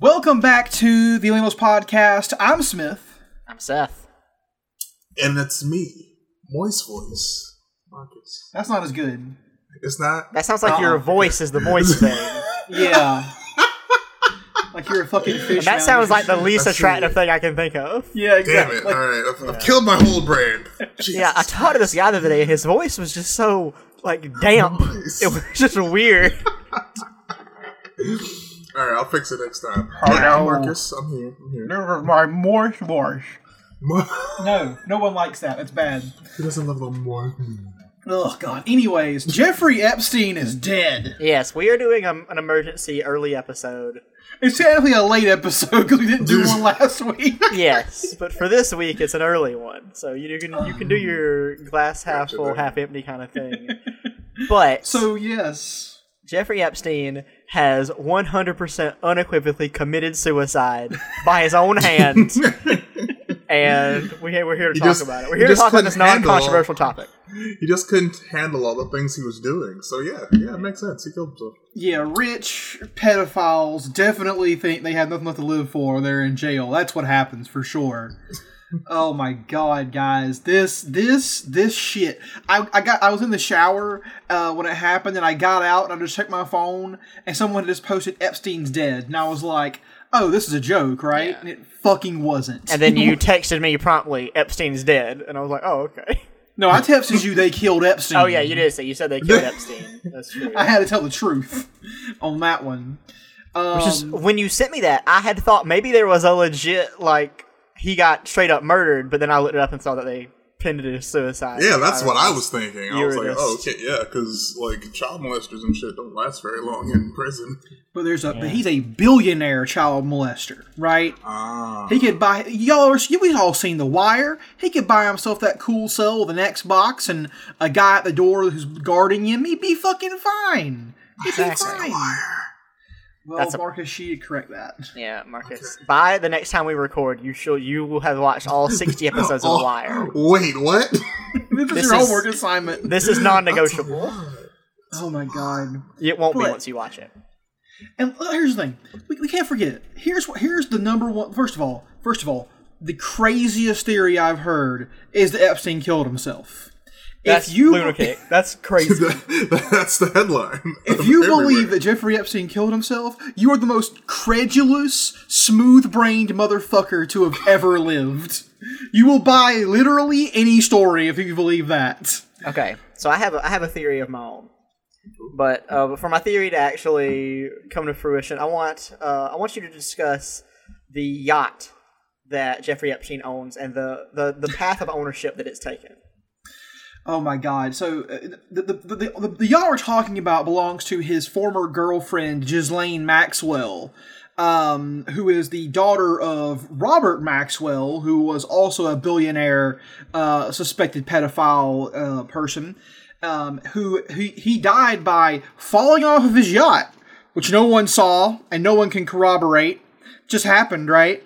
Welcome back to the Lemos Podcast. I'm Smith. I'm Seth. And it's me. Moist voice. Marcus. That's not as good. It's not. That sounds like your uh-uh. voice is the voice thing. Yeah. like you're a fucking fish. that sounds like the least That's attractive true. thing I can think of. Yeah, Damn exactly. it. Like, Alright. I've, I've killed my whole brand. Yeah, I talked to this guy the other day, and his voice was just so like damp. It was just weird. Alright, I'll fix it next time. Hello. Marcus, I'm here. I'm here. This is my Morse wash. Mar- No, no one likes that. It's bad. He doesn't love the more. Oh god. Anyways, Jeffrey Epstein is dead. Yes, we are doing a, an emergency early episode. It's technically a late episode because we didn't do one last week. Yes, but for this week it's an early one, so you can you can do your glass half full, half empty kind of thing. But So yes. Jeffrey Epstein has 100% unequivocally committed suicide by his own hands, and we, we're here to He talk just- about it. We're here to talk about this non-controversial topic. He just couldn't handle all the things he was doing. So yeah, yeah, it makes sense. He killed himself. Yeah, rich pedophiles definitely think they have nothing left to live for. They're in jail. That's what happens for sure. Oh my god, guys, this this this shit. I, I got I was in the shower uh, when it happened, and I got out and I just checked my phone, and someone just posted Epstein's dead, and I was like, oh, this is a joke, right? And it fucking wasn't. And then you texted me promptly, Epstein's dead, and I was like, oh okay. no, I texted you they killed Epstein. Oh yeah, you did say you said they killed Epstein. That's true. I had to tell the truth on that one. Um, Just when you sent me that, I had thought maybe there was a legit like he got straight up murdered, but then I looked it up and saw that they pinned it as suicide. Yeah, that's what I was thinking. I was like, just- oh, okay, yeah, because like child molesters and shit don't last very long in prison. But there's a but he's a billionaire child molester, right? Ah, He could buy y'all. We've all seen The Wire. He could buy himself that cool cell with an Xbox and a guy at the door who's guarding him. He'd be fucking fine. He'd be Exactly. fine. Well, That's a- Marcus, she correct that. Yeah, Marcus. By the next time we record, you shall you will have watched all sixty episodes of Oh. The Wire. wait, what? This is your homework assignment. This is non-negotiable. Oh my god. It won't be once you watch it. And here's the thing: we, we can't forget. Here's what. Here's the number one. First of all, first of all, the craziest theory I've heard is that Epstein killed himself. That's if you lunatic. That's crazy. That- that's the headline. If you Everywhere. believe that Jeffrey Epstein killed himself, you are the most credulous, smooth-brained motherfucker to have ever lived. You will buy literally any story if you believe that. Okay, so I have a, I have a theory of my own, but uh, for my theory to actually come to fruition, I want uh, I want you to discuss the yacht that Jeffrey Epstein owns and the, the, the path of ownership that it's taken. Oh my god! So uh, the the, the the the yacht we're talking about belongs to his former girlfriend Ghislaine Maxwell, um, who is the daughter of Robert Maxwell, who was also a billionaire, uh, suspected pedophile uh, person, um, who he he died by falling off of his yacht, which no one saw and no one can corroborate. Just happened, right?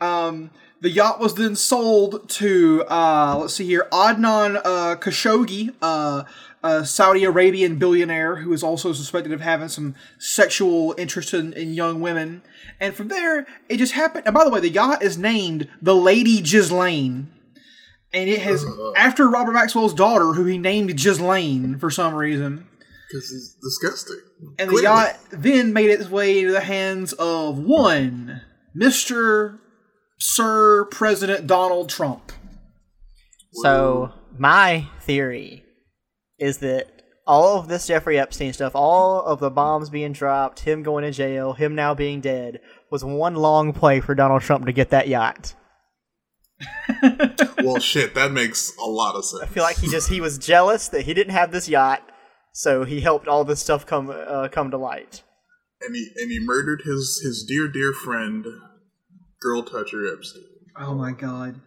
Um, the yacht was then sold to, uh, let's see here, Adnan uh, Khashoggi, uh, a Saudi Arabian billionaire who is also suspected of having some sexual interest in, in young women. And from there, it just happened. And by the way, the yacht is named the Lady Ghislaine. And it has, after Robert Maxwell's daughter, who he named Ghislaine for some reason. because he's disgusting. And the yacht then made its way into the hands of one, Mr. Sir President Donald Trump. So my theory is that all of this Jeffrey Epstein stuff, all of the bombs being dropped, him going to jail, him now being dead, was one long play for Donald Trump to get that yacht. well, shit, that makes a lot of sense. I feel like he just he was jealous that he didn't have this yacht, so he helped all this stuff come uh, come to light. and he and he murdered his his dear dear friend, girl toucher Epstein. Oh my god.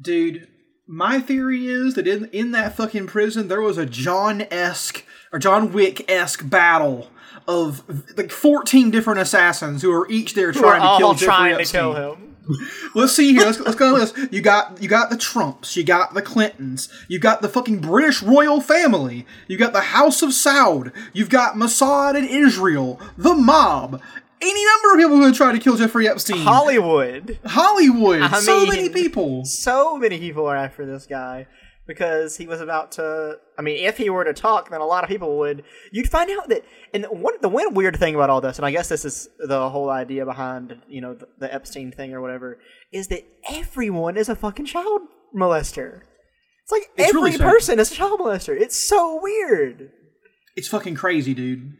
Dude, my theory is that in in that fucking prison there was a John esque or John Wick esque battle of like fourteen different assassins who are each there We're trying to all kill Jeffrey trying to kill him. Let's see here. Let's, let's go on this. You got you got the Trumps. You got the Clintons. You got the fucking British royal family. You got the House of Saud. You've got Mossad in Israel. The mob. Any number of people who tried to kill Jeffrey Epstein. Hollywood. Hollywood. I so mean- many people. So many people are after this guy because he was about to. I mean, if he were to talk, then a lot of people would. You'd find out that, and one the one weird thing about all this, and I guess this is the whole idea behind you know the, the Epstein thing or whatever, is that everyone is a fucking child molester. It's like It's every really person is a child molester. It's so weird. It's fucking crazy, dude.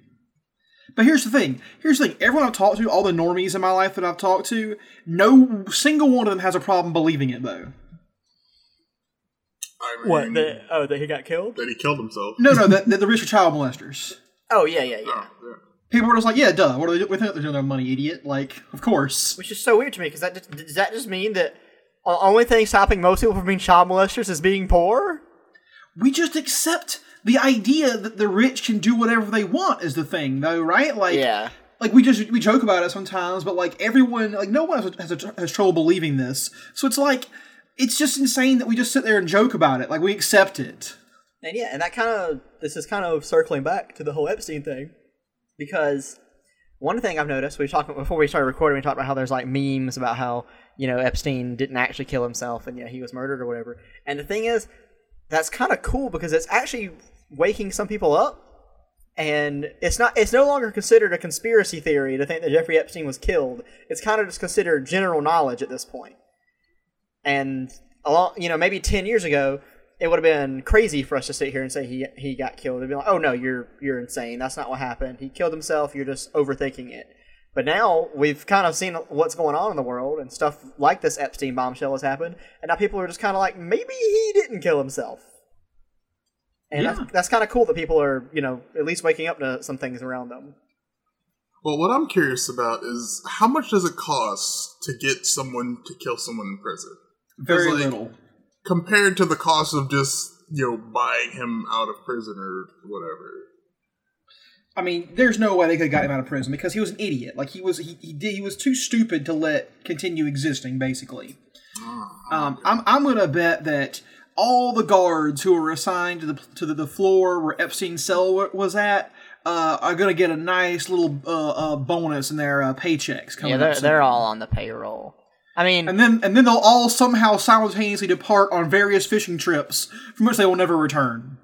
But here's the thing. Here's the thing. Everyone I've talked to, all the normies in my life that I've talked to, no single one of them has a problem believing it, though. I mean, What? The, oh, that he got killed? that he killed himself. No, no, that, that the rich are child molesters. Oh yeah, yeah, yeah. Oh, yeah. People were just like, yeah, duh. What are they doing? They're doing their money, idiot. Like, of course. Which is so weird to me because that just, does that just mean that the only thing stopping most people from being child molesters is being poor? We just accept the idea that the rich can do whatever they want is the thing, though, right? Like, Yeah. like we just we joke about it sometimes, but like everyone, like no one has, has, a, has trouble believing this. So it's like it's just insane that we just sit there and joke about it. Like we accept it. And yeah, and that kind of this is kind of circling back to the whole Epstein thing because one thing I've noticed we talked before we started recording, we talked about how there's like memes about how you know Epstein didn't actually kill himself and yeah he was murdered or whatever. And the thing is, that's kind of cool because it's actually waking some people up. And it's not it's no longer considered a conspiracy theory to think that Jeffrey Epstein was killed. It's kind of just considered general knowledge at this point. And along, you know, maybe ten years ago, it would have been crazy for us to sit here and say he he got killed. It'd be like, oh no, you're you're insane. That's not what happened. He killed himself. You're just overthinking it. But now we've kind of seen what's going on in the world and stuff like this Epstein bombshell has happened, and now people are just kind of like, maybe he didn't kill himself. And Yeah. that's, that's kind of cool that people are, you know, at least waking up to some things around them. Well, what I'm curious about is how much does it cost to get someone to kill someone in prison? Very like- little. compared to the cost of just you know buying him out of prison or whatever. I mean, there's no way they could have got him out of prison because he was an idiot. Like he was, he he, did, he was too stupid to let continue existing. Basically, um, I'm I'm gonna bet that all the guards who were assigned to the to the, the floor where Epstein's cell was at uh, are gonna get a nice little uh, uh, bonus in their uh, paychecks coming Yeah, they're they're all on the payroll. I mean, and then and then they'll all somehow simultaneously depart on various fishing trips from which they will never return.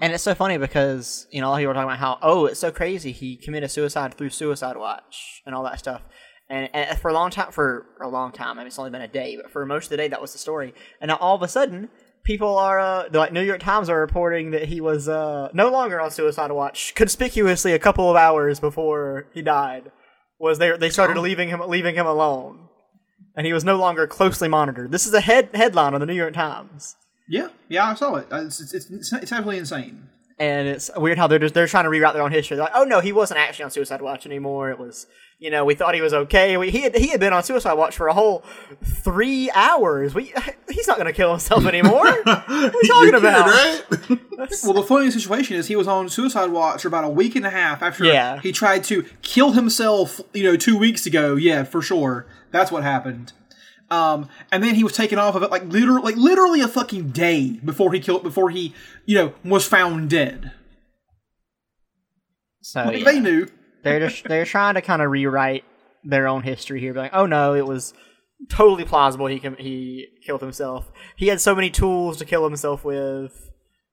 And it's so funny because you know a lot of people are talking about how oh it's so crazy he committed suicide through Suicide Watch and all that stuff. And, and for a long time, for a long time, I mean it's only been a day, but for most of the day that was the story. And now all of a sudden, people are uh, like New York Times are reporting that he was uh, no longer on Suicide Watch conspicuously a couple of hours before he died. Was they they started leaving him leaving him alone, and he was no longer closely monitored. This is a head headline on the New York Times. Yeah, yeah, I saw it. Uh, It's it's, it's, it's absolutely insane. And it's weird how they're just they're trying to rewrite their own history. They're like, oh no, he wasn't actually on Suicide Watch anymore. It was, you know, we thought he was okay. We, he had he had been on Suicide Watch for a whole three hours. We he's not gonna kill himself anymore. what are we talking about? kidding, right? Well, the funny situation is he was on suicide watch for about a week and a half after Yeah. he tried to kill himself, you know, two weeks ago. Yeah, for sure. That's what happened. Um, and then he was taken off of it like literally, like literally a fucking day before he killed, before he, you know, was found dead. So Like, yeah. They knew. they're just they're trying to kind of rewrite their own history here. Be like, oh no, it was totally plausible. He can, he killed himself. He had so many tools to kill himself with.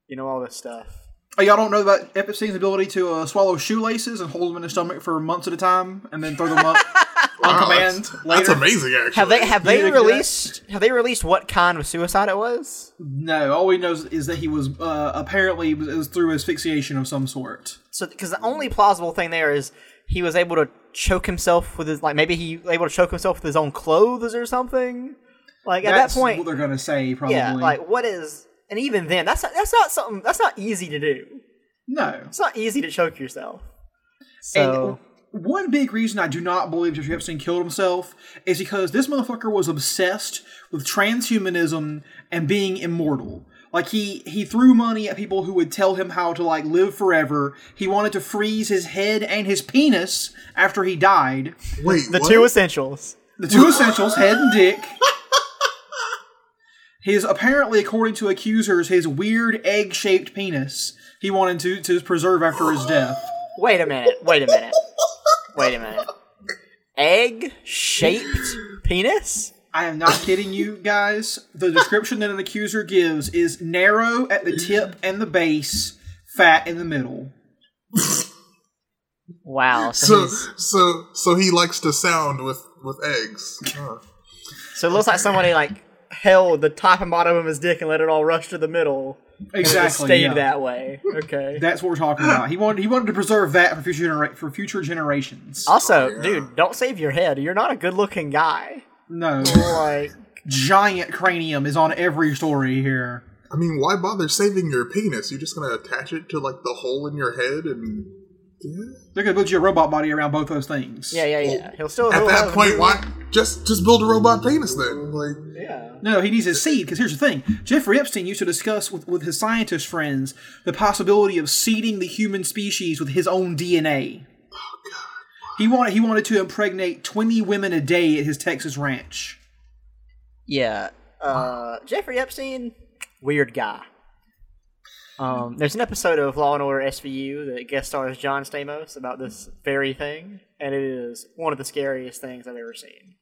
You know all this stuff. Oh, y'all don't know about Epstein's ability to uh, swallow shoelaces and hold them in his stomach for months at a time and then throw them up. on Wow, command that's, later. that's amazing. Actually, Have they have they You that- released have they released what kind of suicide it was? No, all we know is, is that he was uh, apparently it was, it was through asphyxiation of some sort. So because the only plausible thing there is he was able to choke himself with his like maybe he was able to choke himself with his own clothes or something. Like at that point, what they're gonna say probably. yeah. Like what is and even then that's not, that's not something that's not easy to do. no. It's not easy to choke yourself. So And one big reason I do not believe Jeffrey Epstein killed himself is because this motherfucker was obsessed with transhumanism and being immortal. Like he he threw money at people who would tell him how to like live forever. He wanted to freeze his head and his penis after he died. wait. the what? two essentials. The two essentials, head and dick. His apparently, according to accusers, his weird egg-shaped penis he wanted to to preserve after his death. Wait a minute. Wait a minute. Wait a minute. Egg shaped penis? I am not kidding you guys. The description that an accuser gives is narrow at the tip and the base, fat in the middle. Wow. So, So so so he likes to sound with with eggs. Huh. so it looks like somebody like held the top and bottom of his dick and let it all rush to the middle. And it Exactly. stayed yeah. that way. Okay. That's what we're talking about. He wanted he wanted to preserve that for future genera- for future generations. also, Oh, yeah. dude, don't save your head. You're not a good looking guy. No, Like, giant cranium is on every story here. I mean, why bother saving your penis? You're just gonna attach it to like the hole in your head and. Yeah. They're gonna build you a robot body around both those things. yeah, yeah, yeah. He'll still. At he'll that have- point, why just just build a robot penis then? Like, Yeah. No, he needs his seed because here's the thing: Jeffrey Epstein used to discuss with, with his scientist friends the possibility of seeding the human species with his own DNA. He wanted he wanted to impregnate twenty women a day at his Texas ranch. Yeah. Uh, Jeffrey Epstein, weird guy. Um, there's an episode of Law and Order SVU that guest stars John Stamos about this very thing, and it is one of the scariest things I've ever seen.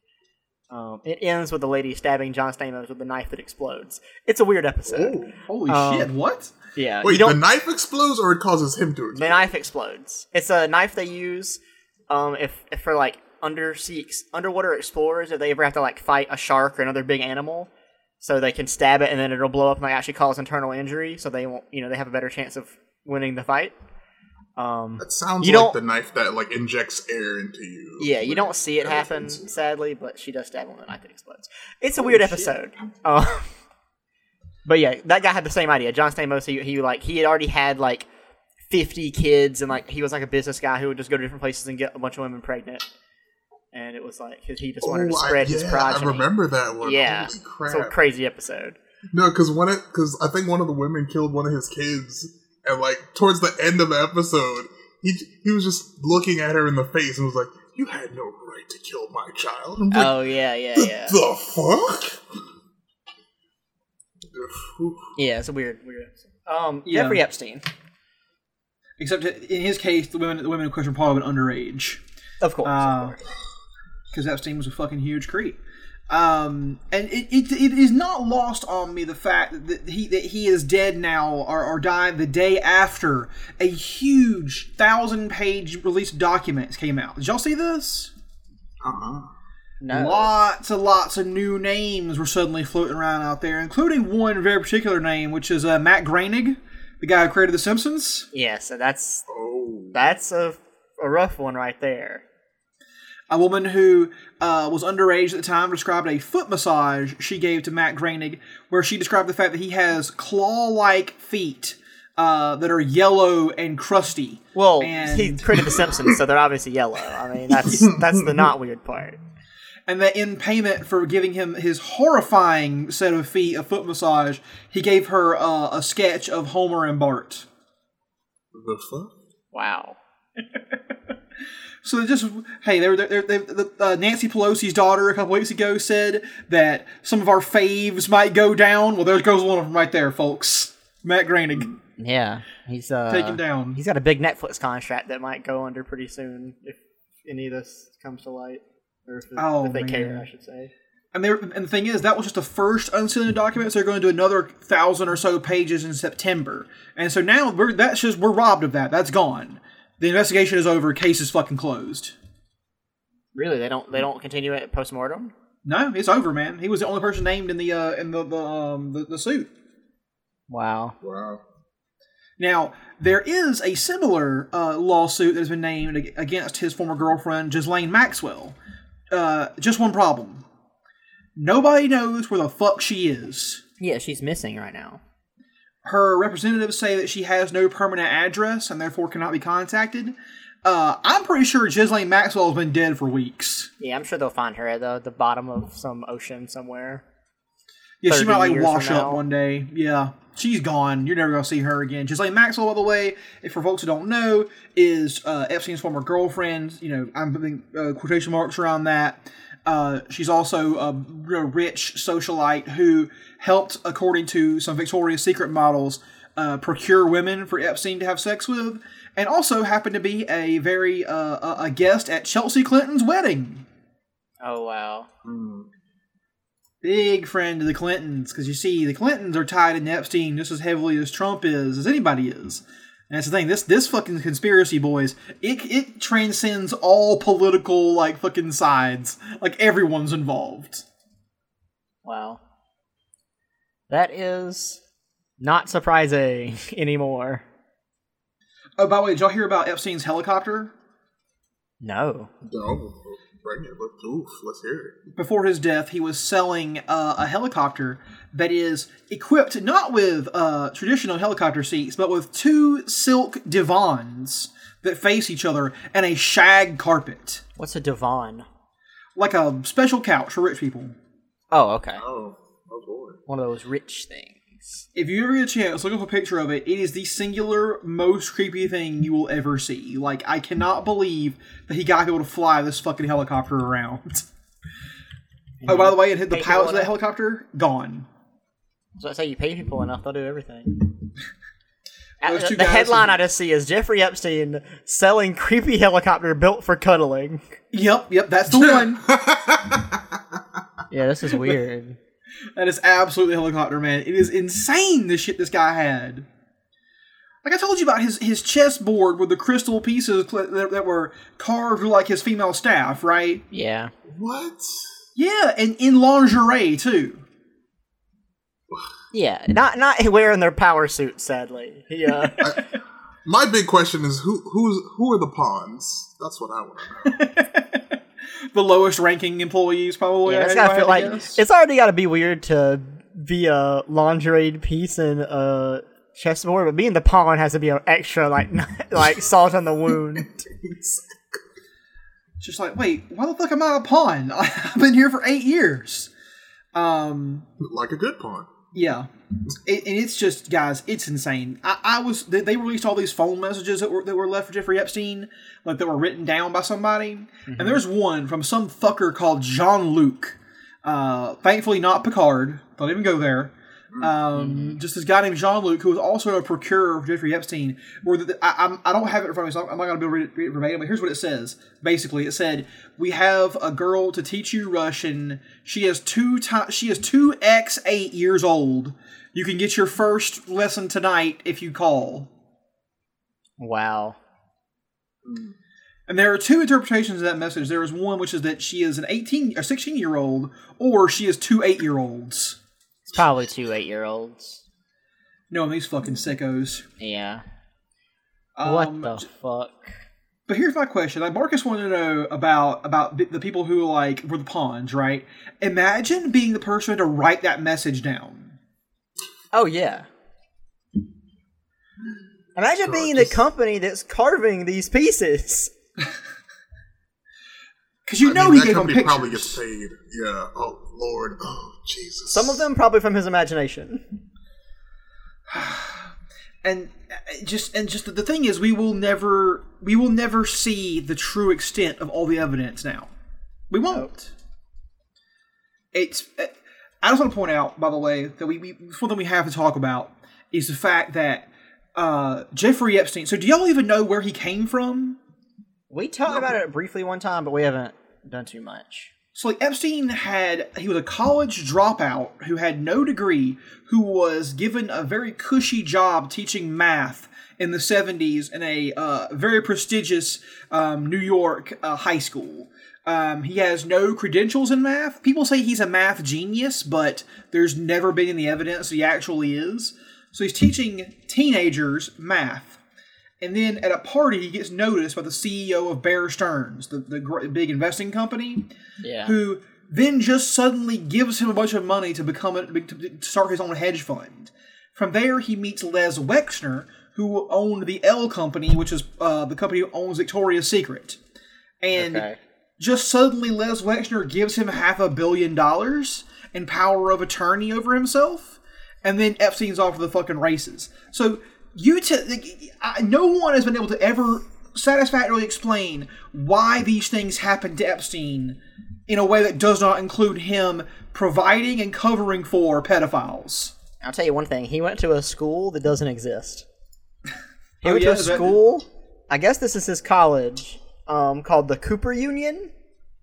Um, it ends with the lady stabbing John Stamos with a knife that explodes. It's a weird episode. Holy Um, shit! What? Yeah, wait, the knife explodes or it causes him to The knife explodes. It's a knife they use um, if, if for like undersea underwater explorers if they ever have to like fight a shark or another big animal, so they can stab it and then it'll blow up and like actually cause internal injury, so they won't you know they have a better chance of winning the fight. Um, That sounds You like don't- the knife that like injects air into you. yeah, you don't see it happen happens. sadly, but she does stab him with a knife that explodes. It's a weird episode. Uh, but yeah, that guy had the same idea. John Stamos, he, he like he had already had like fifty kids, and like he was like a business guy who would just go to different places and get a bunch of women pregnant. And it was like 'cause he just wanted to Oh, I- spread his yeah, progeny. I remember that one. Yeah, Holy crap. so crazy episode. No, because when it because I think one of the women killed one of his kids, and like towards the end of the episode, he he was just looking at her in the face and was like, "You had no right to kill my child." I'm like, Oh yeah, yeah, the, yeah, the fuck? Yeah. It's a weird, weird. Episode. Um, Yeah. Jeffrey Epstein, Except in his case, the women the women in question were probably underage of course. Uh, of course. Because Epstein was a fucking huge creep. Um, and it, it, it is not lost on me the fact that he that he is dead now or, or died the day after a huge thousand page release of documents came out. Did y'all see this? Uh-uh. No, Lots and lots of new names were suddenly floating around out there, including one very particular name, which is uh, Matt Groening, the guy who created The Simpsons. yeah. So that's Oh, that's a a rough one right there. A woman who uh, was underage at the time described a foot massage she gave to Matt Groening, where she described the fact that he has claw-like feet uh, that are yellow and crusty. Well, And- he created the Simpsons, so they're obviously yellow. I mean, that's that's the not weird part. and that in payment for giving him his horrifying set of feet a foot massage, he gave her uh, a sketch of Homer and Bart. the fuck? Wow. So they just hey, they were they, they, the, uh, Nancy Pelosi's daughter a couple weeks ago said that some of our faves might go down. Well, there goes one of them right there, folks. Matt Groening, Yeah, he's uh, take him down. He's got a big Netflix contract that might go under pretty soon if any of this comes to light, or if, Oh, if they care, man. I should say. And and the thing is, that was just the first unsealing document. So they're going to do another thousand or so pages in September. And so now we're that's just we're robbed of that. That's gone. The investigation is over. Case is fucking closed. Really, they don't they don't continue it post mortem. No, it's over, man. He was the only person named in the uh, in the the, um, the the suit. Wow. Wow. Now, there is a similar uh, lawsuit that has been named against his former girlfriend, Ghislaine Maxwell. Uh, just one problem. Nobody knows where the fuck she is. Yeah, she's missing right now. Her representatives say that she has no permanent address and therefore cannot be contacted. Uh, I'm pretty sure Ghislaine Maxwell has been dead for weeks. Yeah, I'm sure they'll find her at the, the bottom of some ocean somewhere. Yeah, she might like wash up now. one day. Yeah, she's gone. You're never gonna see her again. Ghislaine Maxwell, by the way, if for folks who don't know, is uh, Epstein's former girlfriend. You know, I'm putting uh, quotation marks around that. Uh, she's also a rich socialite who helped, according to some Victoria's Secret models, uh, procure women for Epstein to have sex with, and also happened to be a very uh, a a guest at Chelsea Clinton's wedding. Oh wow. big friend of the Clintons because you see the Clintons are tied in Epstein just as heavily as Trump is, as anybody is. And that's the thing. This this fucking conspiracy, boys, it it transcends all political like fucking sides. Like everyone's involved. Wow. That is not surprising anymore. Oh, by the way, did y'all hear about Epstein's helicopter? No. No. Bring it. Let's, oof, let's hear it. Before his death, he was selling uh, a helicopter that is equipped not with uh, traditional helicopter seats, but with two silk divans that face each other and a shag carpet. What's a divan? like a special couch for rich people. Oh, okay. Oh, oh boy. One of those rich things. If you ever get a chance, look up a picture of it. It is the singular most creepy thing you will ever see. Like I cannot believe that he got able to fly this fucking helicopter around. oh, by the way, it hit the Pay pilots of that helicopter gone. So I say you pay people enough, they'll do everything. Uh, Those the guys- headline I just see is Jeffrey Epstein selling creepy helicopter built for cuddling. Yep, yep, that's the one. Yeah, this is weird. That is absolutely helicopter, man. It is insane the shit this guy had. Like I told you about his his chessboard with the crystal pieces cl- that, that were carved like his female staff, right? yeah. What? Yeah, and in lingerie too. Yeah, not not wearing their power suit, sadly. yeah. uh, My big question is who who's who are the pawns? That's what I want to know. The lowest ranking employees, probably. yeah, it's I- gotta feel like it's already gotta be weird to be a lingerie piece in a chessboard, but being the pawn has to be an extra like like salt on the wound. It's just like, wait, why the fuck am I a pawn? I've been here for eight years. Um, like a good pawn. Yeah, it, and it's just, guys, it's insane. I, I was they, they released all these phone messages that were that were left for Jeffrey Epstein, like that were written down by somebody, and there's one from some fucker called Jean Luc. Uh, thankfully, not Picard. Don't even go there. Um, just this guy named Jean Luc, who was also a procurer for Jeffrey Epstein. Where the, I, I don't have it in front of me, so I'm not going to be able to read it, read it verbatim. But here's what it says. Basically, it said, "We have a girl to teach you Russian. She is two ti- She is two x eight years old. You can get your first lesson tonight if you call." Wow. And there are two interpretations of that message. There is one which is that she is an 18 or 16 year old, or she is two eight year olds. It's probably two eight year olds. No, these fucking sickos. Yeah. Um, what the fuck? But here's my question: Like Marcus wanted to know about about the the people who like were the pawns, right? Imagine being the person to write that message down. Oh yeah. Imagine being the company that's carving these pieces. Because you I know mean, he that gave them pictures. probably gets paid. Yeah. Oh Lord. Oh Jesus. Some of them probably from his imagination. and uh, just and just the thing is, we will never we will never see the true extent of all the evidence. Now, we won't. It's. uh, I just want to point out, by the way, that we, we one thing we have to talk about is the fact that uh, Jeffrey Epstein. So, do y'all even know where he came from? We talked about it briefly one time, but we haven't done too much. So like Epstein had he was a college dropout who had no degree who was given a very cushy job teaching math in the 70s in a uh, very prestigious um, New York uh, high school. Um, he has no credentials in math. People say he's a math genius, but there's never been any evidence he actually is. So he's teaching teenagers math. And then at a party, he gets noticed by the CEO of Bear Stearns, the, the big investing company, Yeah. who then just suddenly gives him a bunch of money to become a, to start his own hedge fund. From there, he meets Les Wexner, who owned the L Company, which is uh, the company who owns Victoria's Secret. And Okay. just suddenly, Les Wexner gives him half a billion dollars and power of attorney over himself, and then Epstein's off to the fucking races. So you, t- like, no one has been able to ever satisfactorily explain why these things happened to Epstein in a way that does not include him providing and covering for pedophiles. I'll tell you one thing. He went to a school that doesn't exist. He Oh, went yeah, to a is that- school. I guess this is his college, um, called the Cooper Union,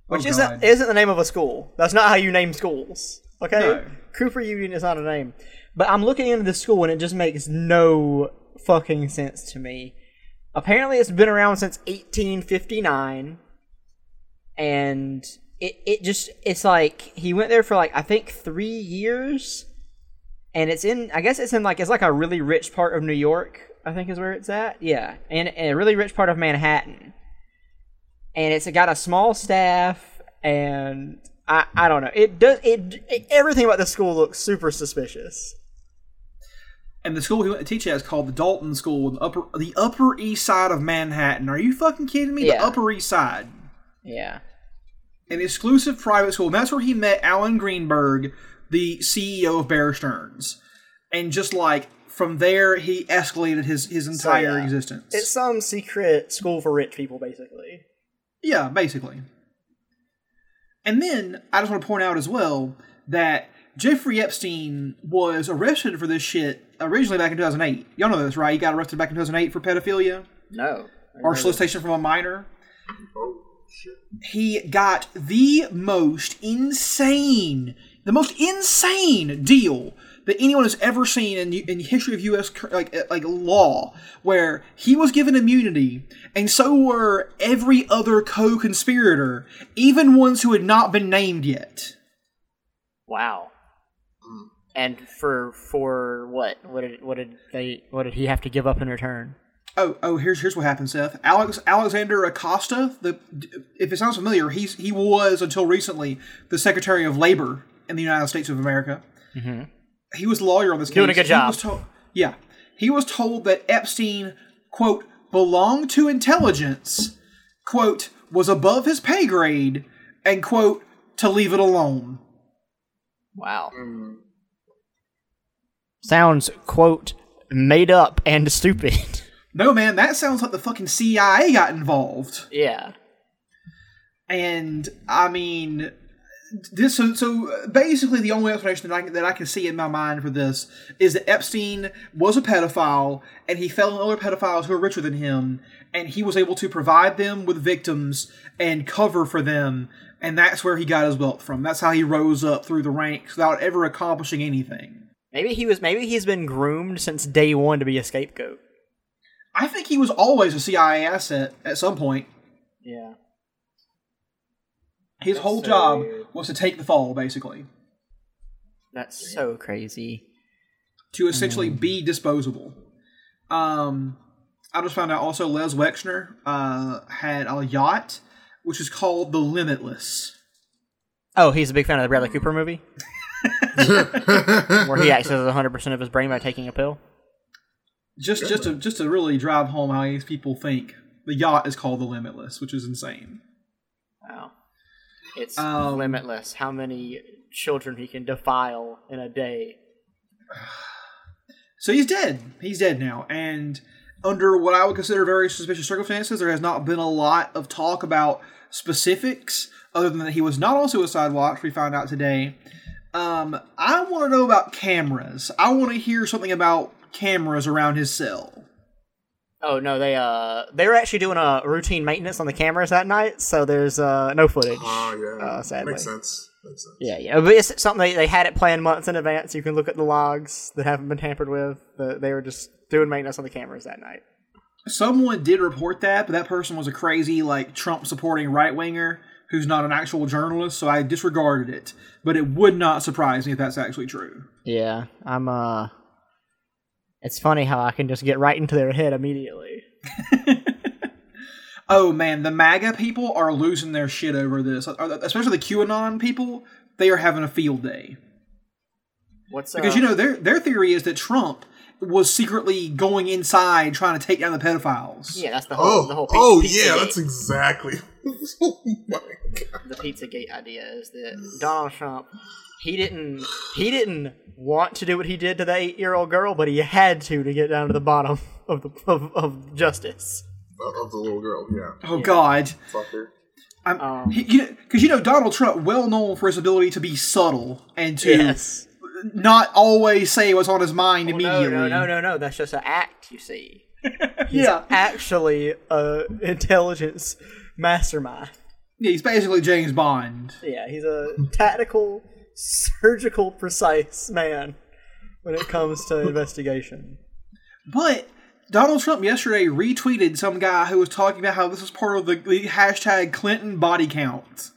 which Oh, isn't God. isn't the name of a school. That's not how you name schools. Okay, No. Cooper Union is not a name. But I'm looking into this school and it just makes no fucking sense to me. Apparently, it's been around since 1859, and it it just it's like he went there for like I think three years and it's in I guess it's in like it's like a really rich part of New York, I think is where it's at. Yeah. And, and a really rich part of Manhattan. And it's got a small staff and I, I don't know. It does it, it everything about the school looks super suspicious. And the school he went to teach at is called the Dalton School in the upper the Upper East Side of Manhattan. Are you fucking kidding me? Yeah. The Upper East Side. Yeah. An exclusive private school. And that's where he met Alan Greenberg, the CEO of Bear Stearns. And just like from there he escalated his, his entire yeah. existence. It's some secret school for rich people basically. Yeah, basically. And then I just want to point out as well that Jeffrey Epstein was arrested for this shit originally back in 2008. Y'all know this, right? He got arrested back in 2008 for pedophilia No. or solicitation from a minor. Oh shit! He got the most insane, the most insane deal that anyone has ever seen in in history of U.S. like uh, like law, where he was given immunity, and so were every other co-conspirator, even ones who had not been named yet. Wow. And for for what? What did what did they what did he have to give up in return? Oh, oh, here's here's what happened, Seth. Alex Alexander Acosta, the if it sounds familiar, he's he was until recently the Secretary of Labor in the United States of America. Mm-hmm. He was the lawyer on this Doing a case. good He job. was told- yeah, he was told that Epstein quote belonged to intelligence, quote was above his pay grade, and quote to leave it alone. Wow. Sounds quote made up and stupid. No man, that sounds like the fucking CIA got involved. yeah. And I mean, this so so basically the only explanation that I that I can see in my mind for this is that Epstein was a pedophile and he fell in other pedophiles who were richer than him, and he was able to provide them with victims and cover for them, and that's where he got his wealth from. That's how he rose up through the ranks without ever accomplishing anything. Maybe he was maybe he's been groomed since day one to be a scapegoat. I think he was always a CIA asset at some point. Yeah. His whole so job weird. was to take the fall, basically. That's so crazy. to essentially be disposable. Um, I just found out also Les Wexner uh, had a yacht, which is called the Limitless. Oh, he's a big fan of the Bradley Cooper movie? Where he accesses 100% of his brain by taking a pill? Just, just to just to really drive home how these people think the yacht is called the Limitless, which is insane. Wow. It's Um, limitless how many children he can defile in a day. So he's dead. He's dead now, and under what I would consider very suspicious circumstances, there has not been a lot of talk about specifics, other than that he was not on suicide watch. We found out today. Um, I want to know about cameras. I want to hear something about cameras around his cell. Oh no, they uh they were actually doing a routine maintenance on the cameras that night, so there's uh no footage. Oh yeah, Uh, sadly. makes sense. Makes sense. Yeah, yeah, but it's something they, they had it planned months in advance. You can look at the logs that haven't been tampered with. The, they were just doing maintenance on the cameras that night. Someone did report that, but that person was a crazy, like Trump supporting right winger who's not an actual journalist, so I disregarded it. But it would not surprise me if that's actually true. Yeah, I'm. uh It's funny how I can just get right into their head immediately. Oh man, the MAGA people are losing their shit over this, Uh, especially the QAnon people. They are having a field day What's because uh, you know their their theory is that Trump was secretly going inside trying to take down the pedophiles. Yeah, that's the whole. Oh, the whole oh pizza yeah, that's exactly. oh my god. the Pizzagate idea is that Donald Trump he didn't he didn't want to do what he did to the eight year old girl, but he had to to get down to the bottom of the of, of justice. Of the little girl, yeah. Oh God, Fucker. I'm, Um, he, you know, because you know Donald Trump, well known for his ability to be subtle and to Yes. not always say what's on his mind Well, no, immediately. no, no, no, no. That's just an act. You see, Yeah, actually, a intelligence mastermind. yeah, he's basically James Bond. Yeah, he's a tactical, surgical, precise man when it comes to investigation. But Donald Trump yesterday retweeted some guy who was talking about how this was part of the, the hashtag Clinton body count.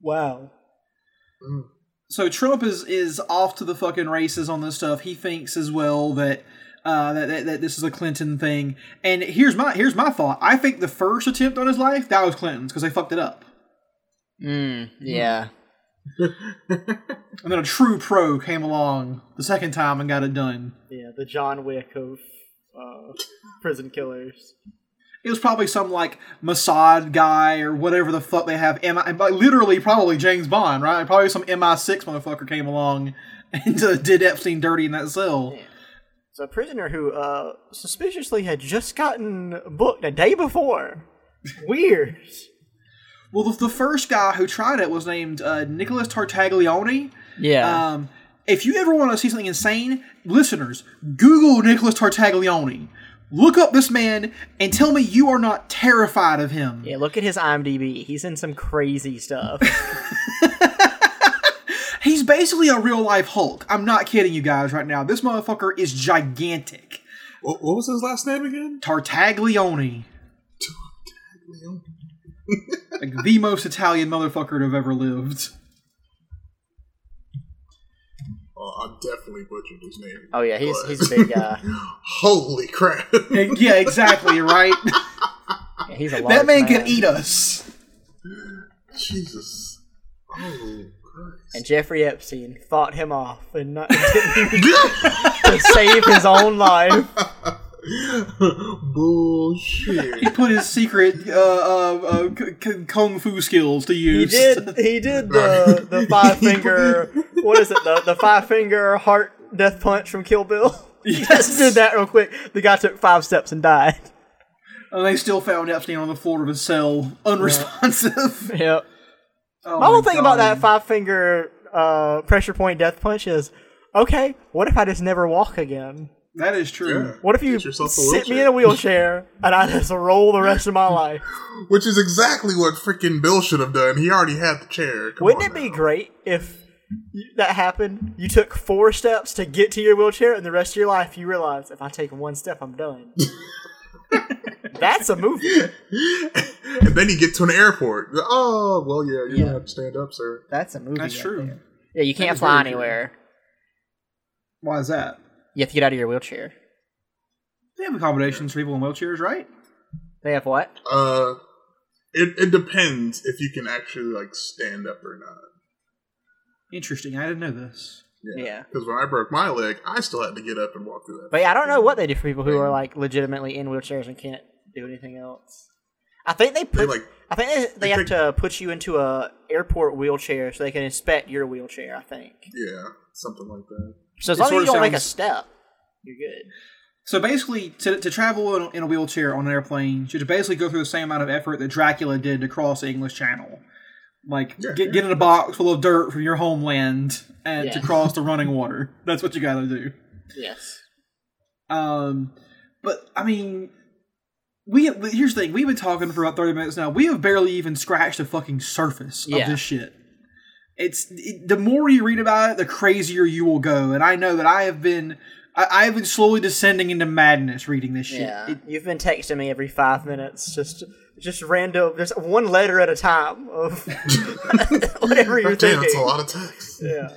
Wow. So Trump is is off to the fucking races on this stuff. He thinks as well that. Uh, that, that, that this is a Clinton thing, and here's my here's my thought. I think the first attempt on his life that was Clinton's because they fucked it up, Mm, yeah. and then a true pro came along the second time and got it done. Yeah, the John Wick of uh, prison killers. It was probably some like Mossad guy or whatever the fuck they have. MI, like, literally, probably James Bond, right? Probably some MI6 motherfucker came along and uh, did Epstein dirty in that cell. So a prisoner who uh, suspiciously had just gotten booked a day before. Weird. Well, the, the first guy who tried it was named uh, Nicholas Tartaglione. Yeah. Um, if you ever want to see something insane, listeners, Google Nicholas Tartaglione. Look up this man and tell me you are not terrified of him. yeah, look at his IMDb. He's in some crazy stuff. He's basically a real life Hulk. I'm not kidding you guys right now. This motherfucker is gigantic. What, what was his last name again? Tartaglione. like the most Italian motherfucker to have ever lived. Oh, I definitely butchered his name. oh yeah, he's but- he's a big uh, guy. Holy crap! yeah, exactly, right? Yeah, he's a large that man can eat us. Jesus. Oh Christ. And Jeffrey Epstein fought him off and not to save his own life. Bullshit. He put his secret uh, uh, uh, k- k- kung fu skills to use. He use. did. He did the the five finger. What is it? The the five finger heart death punch from Kill Bill. He just did that real quick. The guy took five steps and died. And they still found Epstein on the floor of his cell, unresponsive. Yep. Oh My whole thing about that five finger uh, pressure point death punch is, okay, what if I just never walk again? That is true. Yeah. What if you Get yourself a sit me in a wheelchair and I just roll the rest of my life? Which is exactly what freaking Bill should have done. He already had the chair. Come Wouldn't on it be great if that happened? You took four steps to get to your wheelchair, and the rest of your life you realize if I take one step, I'm done. That's a movie. and then you get to an airport. Oh, well, yeah, you Yeah. don't have to stand up, sir. That's a movie. That's right true. there. Yeah, you can't fly very true. anywhere. Why is that? You have to get out of your wheelchair. They have accommodations for people in wheelchairs, right? They have what? Uh, it, it depends if you can actually, like, stand up or not. Interesting. I didn't know this. Yeah. Because when I broke my leg, I still had to get up and walk through that. But yeah, I don't know what they do for people who are like legitimately in wheelchairs and can't do anything else. I think they They, put. like, I think they, they they have pick- to put you into a airport wheelchair so they can inspect your wheelchair. I think. yeah, something like that. So as It long as you don't make a step, you're good. So basically, to, to travel in, in a wheelchair on an airplane, you should basically go through the same amount of effort that Dracula did to cross the English Channel. Like, Yeah. get, get in a box full of dirt from your homeland and to cross the running water. That's what you gotta do. Yes. Um, but I mean, we here's the thing: we've been talking for about thirty minutes now. We have barely even scratched the fucking surface of this shit. It's it, the more you read about it, the crazier you will go. And I know that I have been I, I've been slowly descending into madness reading this shit. Yeah, It- you've been texting me every five minutes, just just random, just one letter at a time of whatever you're Damn, it's thinking. a lot of text. Yeah,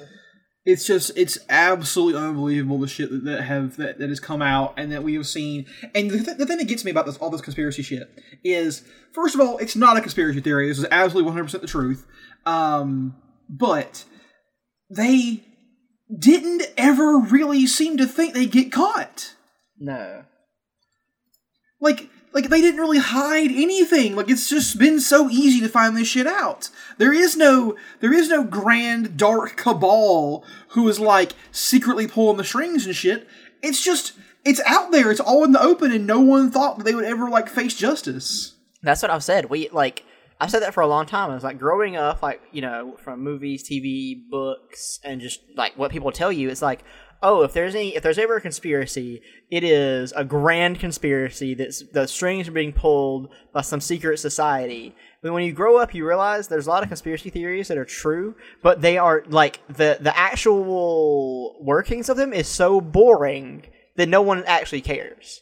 it's just it's absolutely unbelievable the shit that, that have that, that has come out and that we have seen and the, th- the thing that gets me about this all this conspiracy shit is first of all it's not a conspiracy theory this is absolutely 100% the truth um but they didn't ever really seem to think they'd get caught. No, like like they didn't really hide anything. Like it's just been so easy to find this shit out. There is no there is no grand dark cabal who is like secretly pulling the strings and shit. It's just it's out there. It's all in the open and no one thought that they would ever like face justice. That's what I've said. We like I've said that for a long time. I was like growing up, like you know, from movies, TV, books, and just like what people tell you. It's like, oh, if there's any, if there's ever a conspiracy, it is a grand conspiracy that's the strings are being pulled by some secret society. But when you grow up, you realize there's a lot of conspiracy theories that are true, but they are like the the actual workings of them is so boring that no one actually cares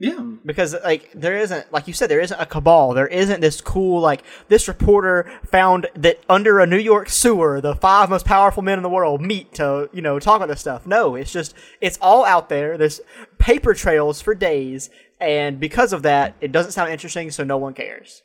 yeah. Because like there isn't like you said there isn't a cabal. There isn't this cool like this reporter found that under a new york sewer the five most powerful men in the world meet to you know talk about this stuff. No it's just it's all out there. There's paper trails for days. And because of that it doesn't sound interesting so no one cares.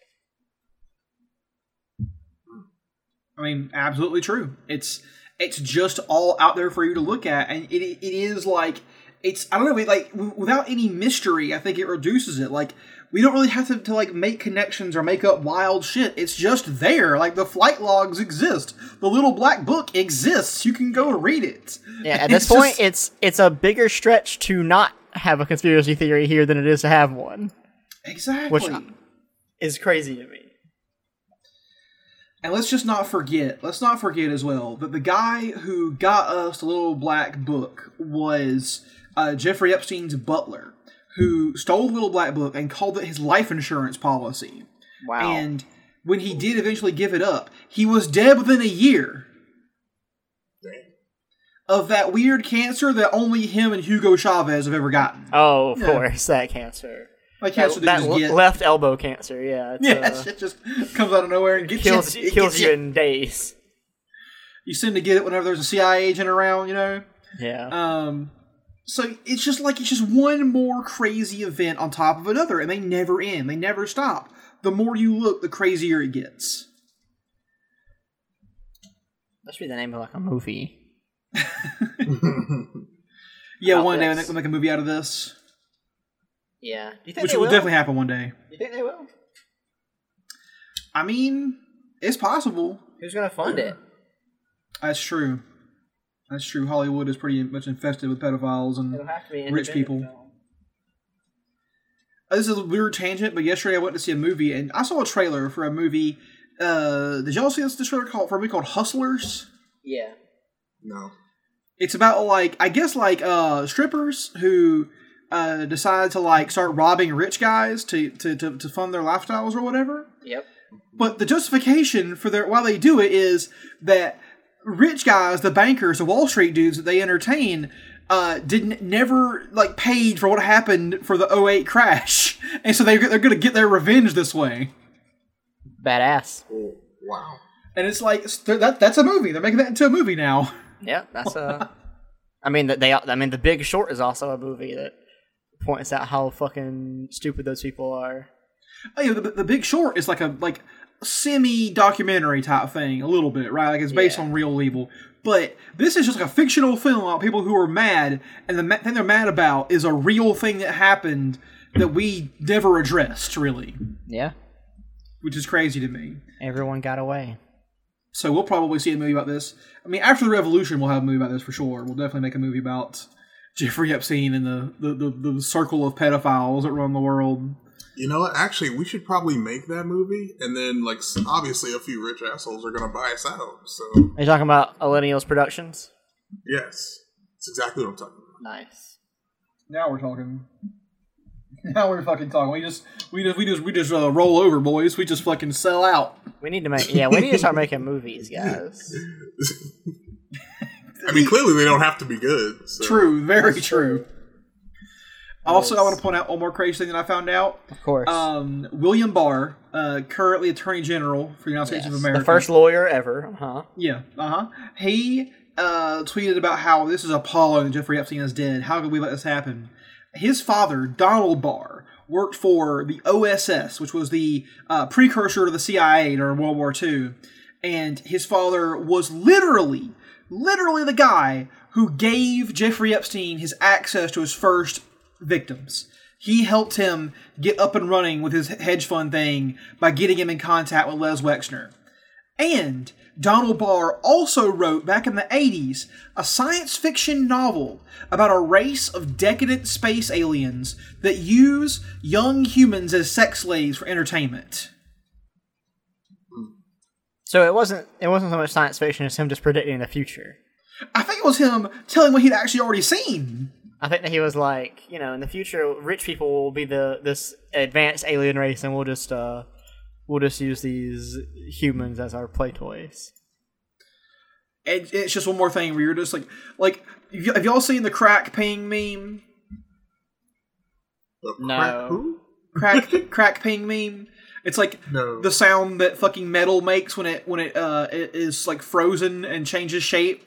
I mean, absolutely true. It's it's just all out there for you to look at, and it it is like it's I don't know, like w- without any mystery. I think it reduces it. Like we don't really have to, to like make connections or make up wild shit. It's just there. Like the flight logs exist. The little black book exists. You can go read it. yeah at this point just- it's it's a bigger stretch to not have a conspiracy theory here than it is to have one exactly. which is crazy to me And let's just not forget, let's not forget as well, that the guy who got us the little black book was uh, Jeffrey Epstein's butler, who stole the little black book and called it his life insurance policy. wow And when he did eventually give it up, he was dead within a year of that weird cancer that only him and Hugo Chavez have ever gotten. oh of Yeah. course that cancer Like that, cancer that, that you le- left elbow cancer. Yeah, it's, yeah, uh, that shit just comes out of nowhere and gets kills you. It kills gets you in days. You seem to get it whenever there's a CIA agent around, you know. Yeah, Um, so it's just like it's just one more crazy event on top of another, and they never end. They never stop. The more you look, the crazier it gets. that should be the name of like a movie. Yeah, About one day this. they'll make a movie out of this, Yeah, do you think which will will? definitely happen one day. You think they will? I mean, it's possible. Who's gonna fund it? That's true. That's true. Hollywood is pretty much infested with pedophiles and It'll have to be an Rich people. film. Uh, this is a weird tangent, but yesterday I went to see a movie and I saw a trailer for a movie. Uh, did y'all see this, this trailer called for a movie called Hustlers? Yeah, no. It's about like I guess like uh strippers who uh decide to like start robbing rich guys to to to, to fund their lifestyles or whatever. yep. But the justification for their why they do it is that rich guys, the bankers, the Wall Street dudes that they entertain, uh, didn't never like paid for what happened for the 08 crash, and so they they're gonna get their revenge this way. Badass. Oh, wow. And it's like that that's a movie. They're making that into a movie now. Yeah, that's a. I mean that they. I mean, The Big Short is also a movie that points out how fucking stupid those people are. Oh, yeah, the, the Big Short is like a like semi documentary type thing, a little bit, right? Like it's based Yeah. on real evil. But this is just like a fictional film about people who are mad, and the ma- thing they're mad about is a real thing that happened that we never addressed, really, Yeah, which is crazy to me. everyone got away. So we'll probably see a movie about this. I mean, after the revolution, we'll have a movie about this for sure. We'll definitely make a movie about Jeffrey Epstein and the the, the, the circle of pedophiles that run the world. You know what? Actually, we should probably make that movie, and then, like, obviously, a few rich assholes are gonna buy us out. So, Are you talking about Millennials Productions? yes, that's exactly what I'm talking about. Nice. Now we're talking. Now we're fucking talking. We just we just we just we just uh, roll over, boys. We just fucking sell out. We need to make. Yeah, we need to start making movies, guys. I mean, clearly they don't have to be good. So. True, very true. Also, I want to point out one more crazy thing that I found out. Of course. Um, William Barr, uh, currently Attorney General for the United States Yes, of America, The first lawyer ever, huh? Yeah, uh huh. He uh, tweeted about how this is appalling Jeffrey Epstein is dead. How could we let this happen? His father, Donald Barr, worked for the OSS, which was the uh, precursor to the CIA during World War II. And his father was literally, literally the guy who gave Jeffrey Epstein his access to his first victims. He helped him get up and running with his hedge fund thing by getting him in contact with Les Wexner. And Donald Barr also wrote back in the 80s a science fiction novel about a race of decadent space aliens that use young humans as sex slaves for entertainment. So it wasn't it wasn't so much science fiction as him just predicting the future. I think it was him telling what he'd actually already seen. I think that he was like, you know, in the future, rich people will be the this advanced alien race, and we'll just uh, we'll just use these humans as our play toys. And it's just one more thing where you're just like, like, have y'all seen the crack ping meme? No. crack who? Crack crack ping meme. It's like No. the sound that fucking metal makes when it when it uh it is like frozen and changes shape.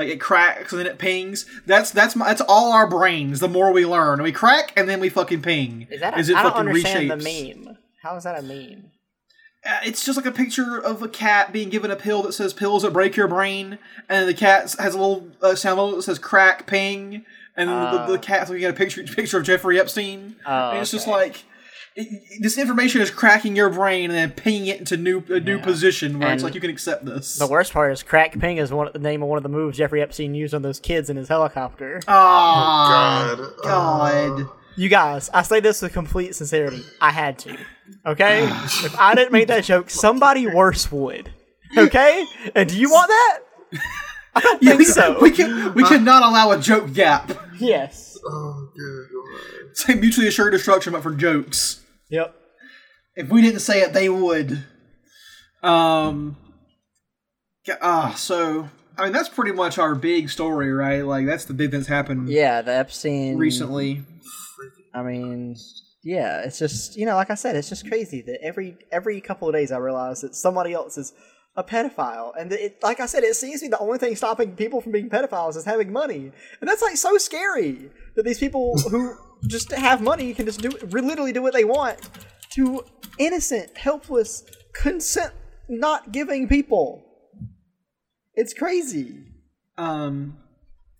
Like it cracks and then it pings. That's that's my, that's all our brains. The more we learn, we crack and then we fucking ping. Is that? A, Is it I don't fucking understand reshapes. the meme. How is that a meme? Uh, it's just like a picture of a cat being given a pill that says pills that break your brain, and the cat has a little uh, sound bubble that says crack ping, and then the, the cat's looking at a picture picture of Jeffrey Epstein. Oh, and it's just like this information is cracking your brain and then pinging it into new a new Yeah. position where it's like you can accept this. The worst part is crack ping is one the name of one of the moves Jeffrey Epstein used on those kids in his helicopter. Oh God. God. Uh, You guys, I say this with complete sincerity. I had to. Okay? if I didn't make that joke, somebody worse would. Okay? And do you want that? I don't Yeah, think we, so. we can we cannot allow a joke gap. yes. oh, good lord. Say mutually assured destruction, but for jokes. Yep. If we didn't say it, they would. Um. yeah, Ah, so I mean that's pretty much our big story, right? Like that's the big thing that's happened Yeah, the Epstein recently. I mean, yeah, it's just you know, like I said, it's just crazy that every every couple of days I realize that somebody else is a pedophile, and it, like I said, it seems to be the only thing stopping people from being pedophiles is having money, and that's like so scary that these people who just have money can just do literally do what they want to innocent, helpless, consent not giving people. It's crazy. Um,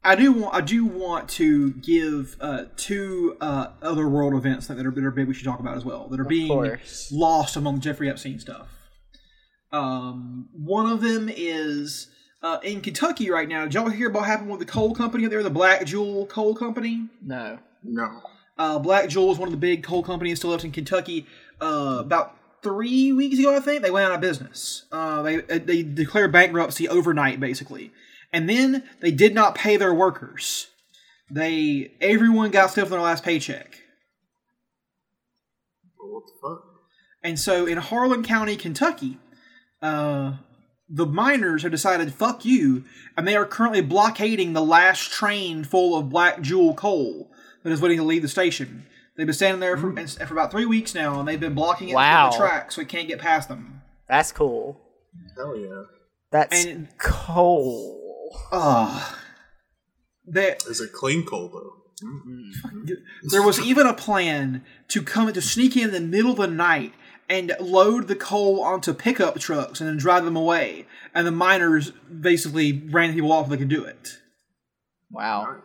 I do want I do want to give uh, two uh, other world events that are that are big we should talk about as well that are being course. lost among Jeffrey Epstein stuff. Um, one of them is uh, in Kentucky right now. Did y'all hear about what happened with the coal company up there, the Black Jewel Coal Company? No. No. Uh, Black Jewel is one of the big coal companies still left in Kentucky. Uh, about three weeks ago, I think they went out of business. Uh, they they declared bankruptcy overnight, basically, and then they did not pay their workers. They everyone got stuff on their last paycheck, What the fuck? and so in Harlan County, Kentucky, uh, the miners have decided fuck you, and they are currently blockading the last train full of Black Jewel coal that is waiting to leave the station. They've been standing there for, for about three weeks now, and they've been blocking it Wow. the track so it can't get past them. That's cool. Hell yeah. That's And- cool. Ugh. There, Is it clean coal though? there was even a plan to come to sneak in the middle of the night and load the coal onto pickup trucks and then drive them away. And the miners basically ran people off if they could do it. Wow.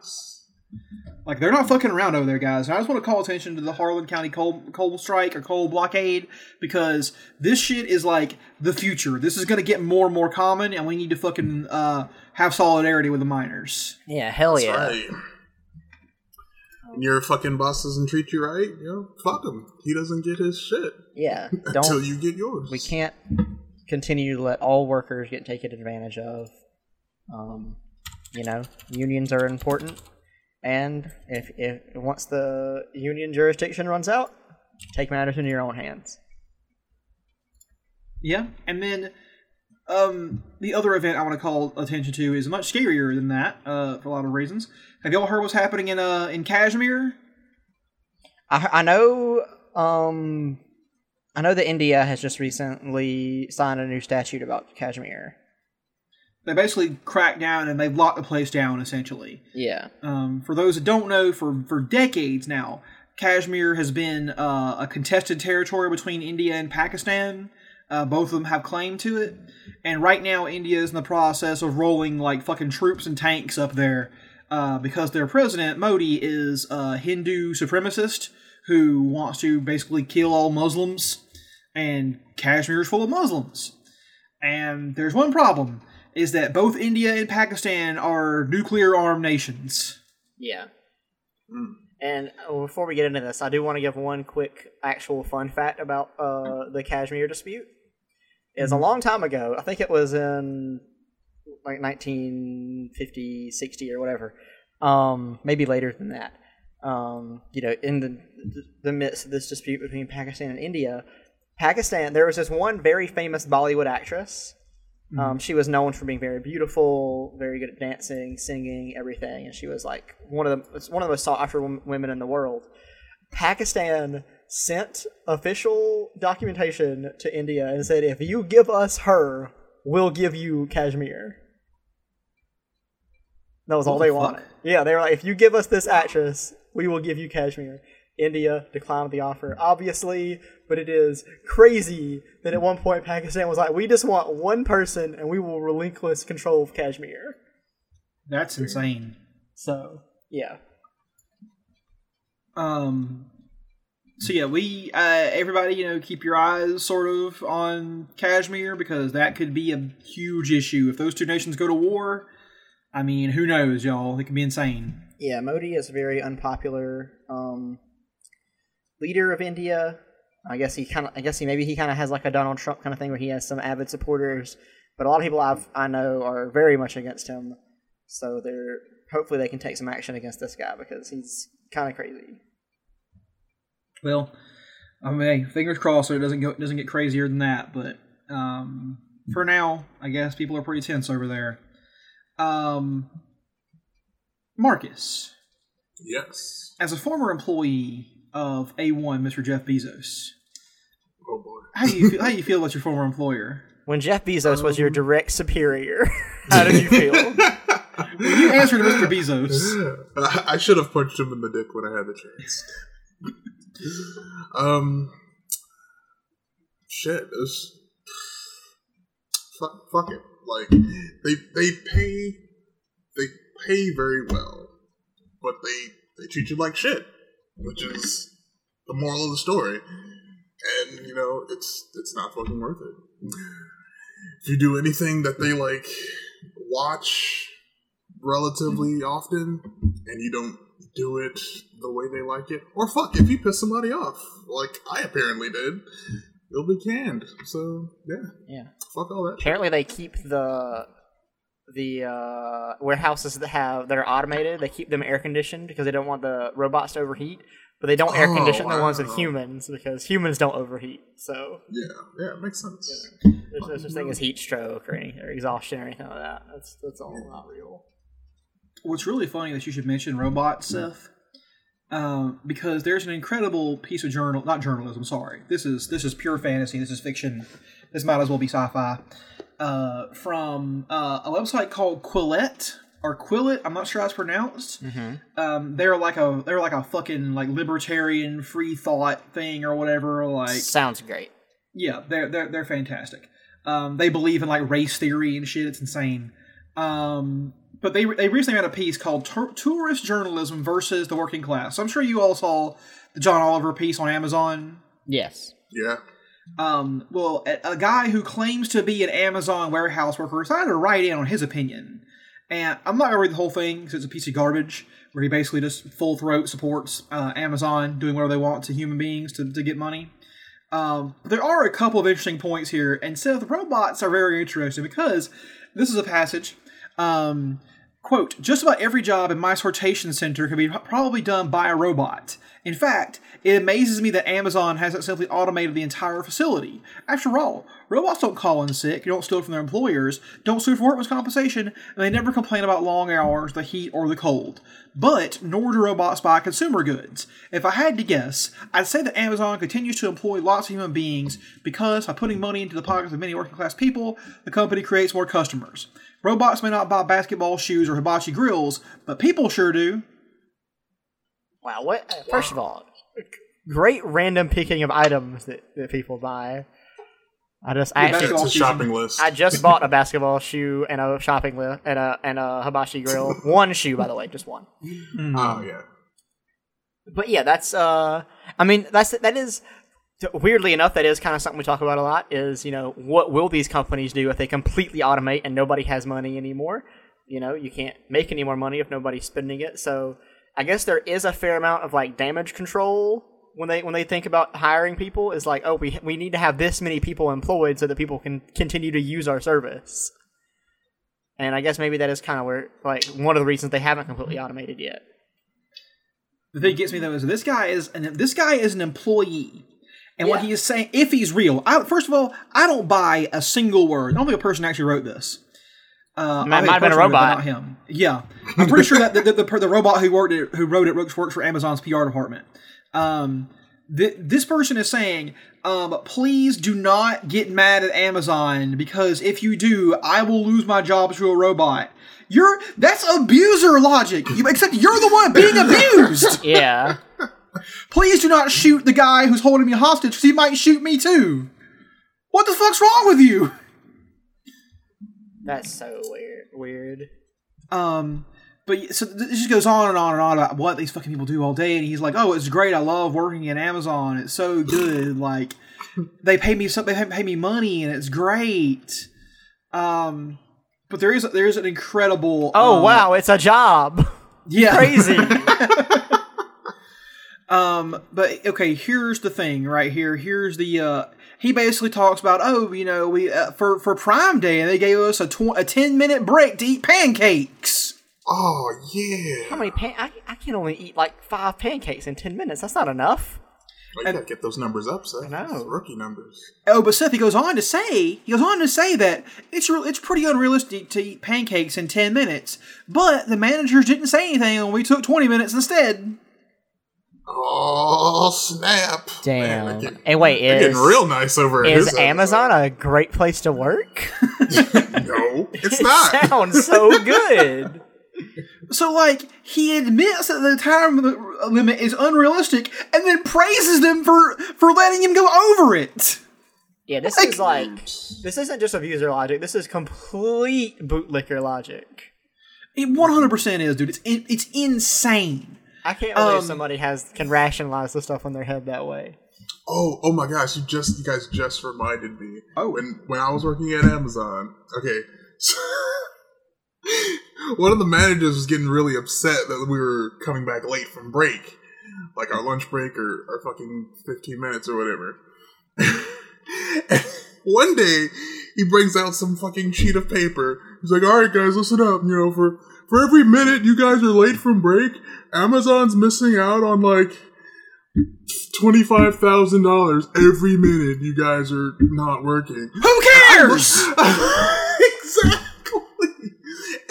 Like they're not fucking around over there, guys. And I just want to call attention to the Harlan County coal coal strike or coal blockade because this shit is like the future. This is gonna get more and more common, and we need to fucking uh, have solidarity with the miners. Yeah, hell yeah. Right. And your fucking boss doesn't treat you right, you know, fuck him. He doesn't get his shit Yeah. until Don't you get yours. we can't continue to let all workers get taken advantage of. Um, you know, unions are important, and if if once the union jurisdiction runs out, take matters into your own hands. Yeah, and then Um, the other event I want to call attention to is much scarier than that, uh, for a lot of reasons. Have y'all heard what's happening in uh in Kashmir? I, I know. Um, I know that India has just recently signed a new statute about Kashmir. They basically cracked down and they've locked the place down essentially. Yeah. Um, for those that don't know, for for decades now, Kashmir has been uh, a contested territory between India and Pakistan. Uh, both of them have claim to it, and right now India is in the process of rolling like fucking troops and tanks up there uh, because their president Modi is a Hindu supremacist who wants to basically kill all Muslims, and Kashmir is full of Muslims. And there's one problem: is that both India and Pakistan are nuclear armed nations. Yeah. And uh, before we get into this, I do want to give one quick actual fun fact about uh, the Kashmir dispute. Is a long time ago. I think it was in like 1950, 60 or whatever. Um, maybe later than that. Um, you know, in the the midst of this dispute between Pakistan and India, Pakistan there was this one very famous Bollywood actress. Um, she was known for being very beautiful, very good at dancing, singing, everything, and she was like one of the one of the most sought after women in the world. Pakistan sent official documentation to India and said, "If you give us her, we'll give you Kashmir." That was all What they the fuck? wanted. Yeah, they were like, "If you give us this actress, we will give you Kashmir." India declined the offer, obviously, but it is crazy that at one point Pakistan was like, "We just want one person, and we will relinquish control of Kashmir." That's insane. So, yeah, Um. So yeah, we uh, everybody, you know, keep your eyes sort of on Kashmir because that could be a huge issue if those two nations go to war. I mean, who knows, y'all? It could be insane. yeah. Modi is a very unpopular um, leader of India. I guess he kind of, I guess he maybe he kind of has like a Donald Trump kind of thing where he has some avid supporters, but a lot of people I've I know are very much against him. So they're hopefully they can take some action against this guy because he's kind of crazy. Well, I mean, hey, fingers crossed so it doesn't go doesn't get crazier than that. But um, for now, I guess people are pretty tense over there. Um, Marcus, Yes. as a former employee of A1, Mr. Jeff Bezos, Oh boy. how do you feel, how do you feel about your former employer? When Jeff Bezos was your direct superior, how did you feel? Will you answered Mr. Bezos? I I should have punched him in the dick when I had the chance. Um, shit, it was fuck, fuck it. Like they they pay they pay very well, but they they treat you like shit, which is the moral of the story. And you know, it's it's not fucking worth it. If you do anything that they like watch relatively often and you don't do it the way they like it, or fuck, if you piss somebody off, like I apparently did, you'll be canned. So yeah, Yeah. fuck all that. shit. Apparently, they keep the the uh, warehouses that have that are automated. They keep them air conditioned because they don't want the robots to overheat. But they don't air Oh, condition the ones with humans because humans don't overheat. So Yeah, yeah, it makes sense. there's no such thing as heat stroke or any or exhaustion or anything like that. That's that's all not real. What's really funny that you should mention robot stuff, um, because there's an incredible piece of journal, not journalism. Sorry, this is this is pure fantasy. This is fiction. This might as well be sci-fi. Uh, from uh, a website called Quillette or Quillet. I'm not sure how it's pronounced. Um, they're like a they're like a fucking like libertarian free thought thing or whatever. Like Sounds great. yeah, they're they're they're fantastic. Um, they believe in like race theory and shit. It's insane. Um, but they they recently had a piece called "Tourist Journalism versus the Working Class." So I'm sure you all saw the John Oliver piece on Amazon. Yes. Yeah, Um, well, a, a guy who claims to be an Amazon warehouse worker decided to write in on his opinion. And I'm not gonna read the whole thing because it's a piece of garbage where he basically just full throat supports uh, Amazon doing whatever they want to human beings to, to get money. Um, there are a couple of interesting points here, and so the robots are very interesting because this is a passage. Um, Quote, just about every job in my sortation center could be probably done by a robot. In fact, it amazes me that Amazon hasn't simply automated the entire facility. After all, robots don't call in sick, don't steal from their employers, don't sue for workman's compensation, and they never complain about long hours, the heat, or the cold. But nor do robots buy consumer goods. If I had to guess, I'd say that Amazon continues to employ lots of human beings because by putting money into the pockets of many working class people, the company creates more customers. Robots may not buy basketball shoes or hibachi grills, but people sure do. Wow. What? uh, First of all, great random picking of items that, that people buy. I just I actually It's a shopping list. I just bought a basketball shoe and a shopping list and a and a hibachi grill. One shoe, by the way, just one. oh yeah. But yeah, that's uh, I mean, that's that is weirdly enough, that is kind of something we talk about a lot. Is you know what will these companies do if they completely automate and nobody has money anymore? You know, you can't make any more money if nobody's spending it. So I guess there is a fair amount of like damage control when they when they think about hiring people. Is like, oh, we we need to have this many people employed so that people can continue to use our service. And I guess maybe that is kind of where like one of the reasons they haven't completely automated yet. The thing gets me though is this guy is an this guy is an employee. And what he is saying, if he's real, I, first of all, I don't buy a single word. I don't think a person actually wrote this. Uh, Might- might have been a person wrote it, but robot. not him. Yeah, I'm pretty sure that the, the, the, the robot who worked it, who wrote it works works for Amazon's PR department. Um, th- this person is saying, um, please do not get mad at Amazon because if you do, I will lose my job to a robot. You're that's abuser logic. You, except you're the one being abused. Yeah. Please do not shoot the guy who's holding me hostage because he might shoot me too. What the fuck's wrong with you? That's so weird. Weird. Um, but so th- this just goes on and on and on about what these fucking people do all day, and he's like, "Oh, it's great. I love working at Amazon. It's so good. Like, they pay me some, they pay me money, and it's great." Um, but there is there is an incredible. Oh um, wow, it's a job. yeah, Crazy. Um, but okay, here's the thing right here. Here's the uh he basically talks about, oh, you know, we uh, for for Prime Day and they gave us a tw- a 10 minute break to eat pancakes. Oh yeah. How many pan? I, I can only eat like five pancakes in ten minutes. That's not enough. Well, you gotta get those numbers up, Seth. I know. Rookie numbers. Oh, but Seth he goes on to say, he goes on to say that it's real it's pretty unrealistic to eat pancakes in 10 minutes. But the managers didn't say anything and we took 20 minutes instead. Oh snap! Damn. Man, getting, and wait, they're is getting real nice over at is his Amazon a great place to work? No, it's not. Sounds so good. So, like, he admits that the time limit is unrealistic and then praises them for, for letting him go over it. Yeah, this Like- is like this isn't just abuser logic. This is complete bootlicker logic. It 100% is, dude. It's in, it's insane. I can't believe Um, somebody has can rationalize the stuff in their head that way. Oh, oh my gosh! You just, you guys just reminded me. Oh. and when I was working at Amazon. Okay, so one of the managers was getting really upset that we were coming back late from break, like our lunch break or our fucking fifteen minutes or whatever. And one day, he brings out some fucking sheet of paper. He's like, "All right, guys, listen up. You know, for for every minute you guys are late from break, Amazon's missing out on like." twenty-five thousand dollars every minute you guys are not working. Who cares? exactly.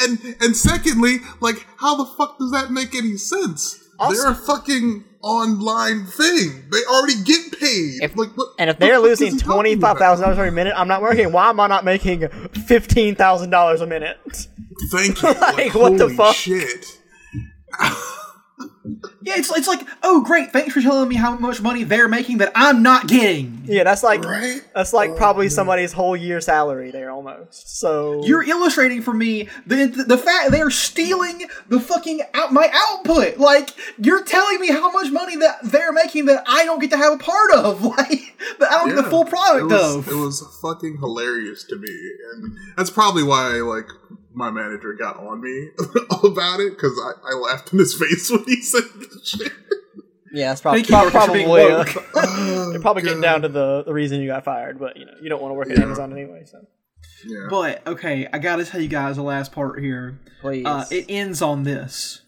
And and secondly, like, how the fuck does that make any sense? Also- They're a fucking online thing. They already get paid. If- like, what, And if they're losing twenty five thousand dollars every minute, I'm not working. Why am I not making fifteen thousand dollars a minute? Thank you. Like, what the fuck? Shit. yeah, it's, it's like, oh, great. Thanks for telling me how much money they're making that I'm not getting. Yeah, that's like Right? that's like Oh, probably man. somebody's whole year salary there almost. So You're illustrating for me the, the the fact they're stealing the fucking out my output. Like you're telling me how much money that they're making that I don't get to have a part of. Like that I don't get the full product it was, of. It was fucking hilarious to me, and that's probably why I like my manager got on me about it because I, I laughed in his face when he said this shit. yeah, that's probably Thank you probably uh. Oh, you're probably getting down to the, the reason you got fired, but you know you don't want to work at Yeah. Amazon anyway. So Yeah. But okay, I gotta tell you guys the last part here. Please. Uh, it ends on this.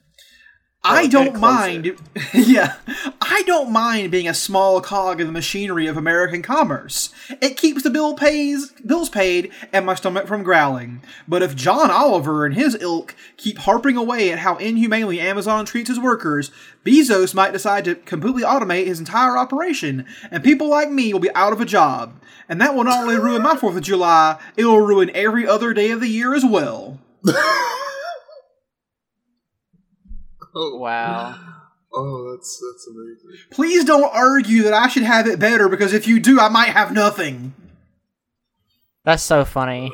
I don't mind. yeah, I don't mind being a small cog in the machinery of American commerce. It keeps the bill pays bills paid and my stomach from growling. But if John Oliver and his ilk keep harping away at how inhumanely Amazon treats its workers, Bezos might decide to completely automate his entire operation, and people like me will be out of a job. And that will not only ruin my Fourth of July, it will ruin every other day of the year as well. oh, wow. oh, that's that's amazing. Please don't argue that I should have it better because if you do, I might have nothing. That's so funny.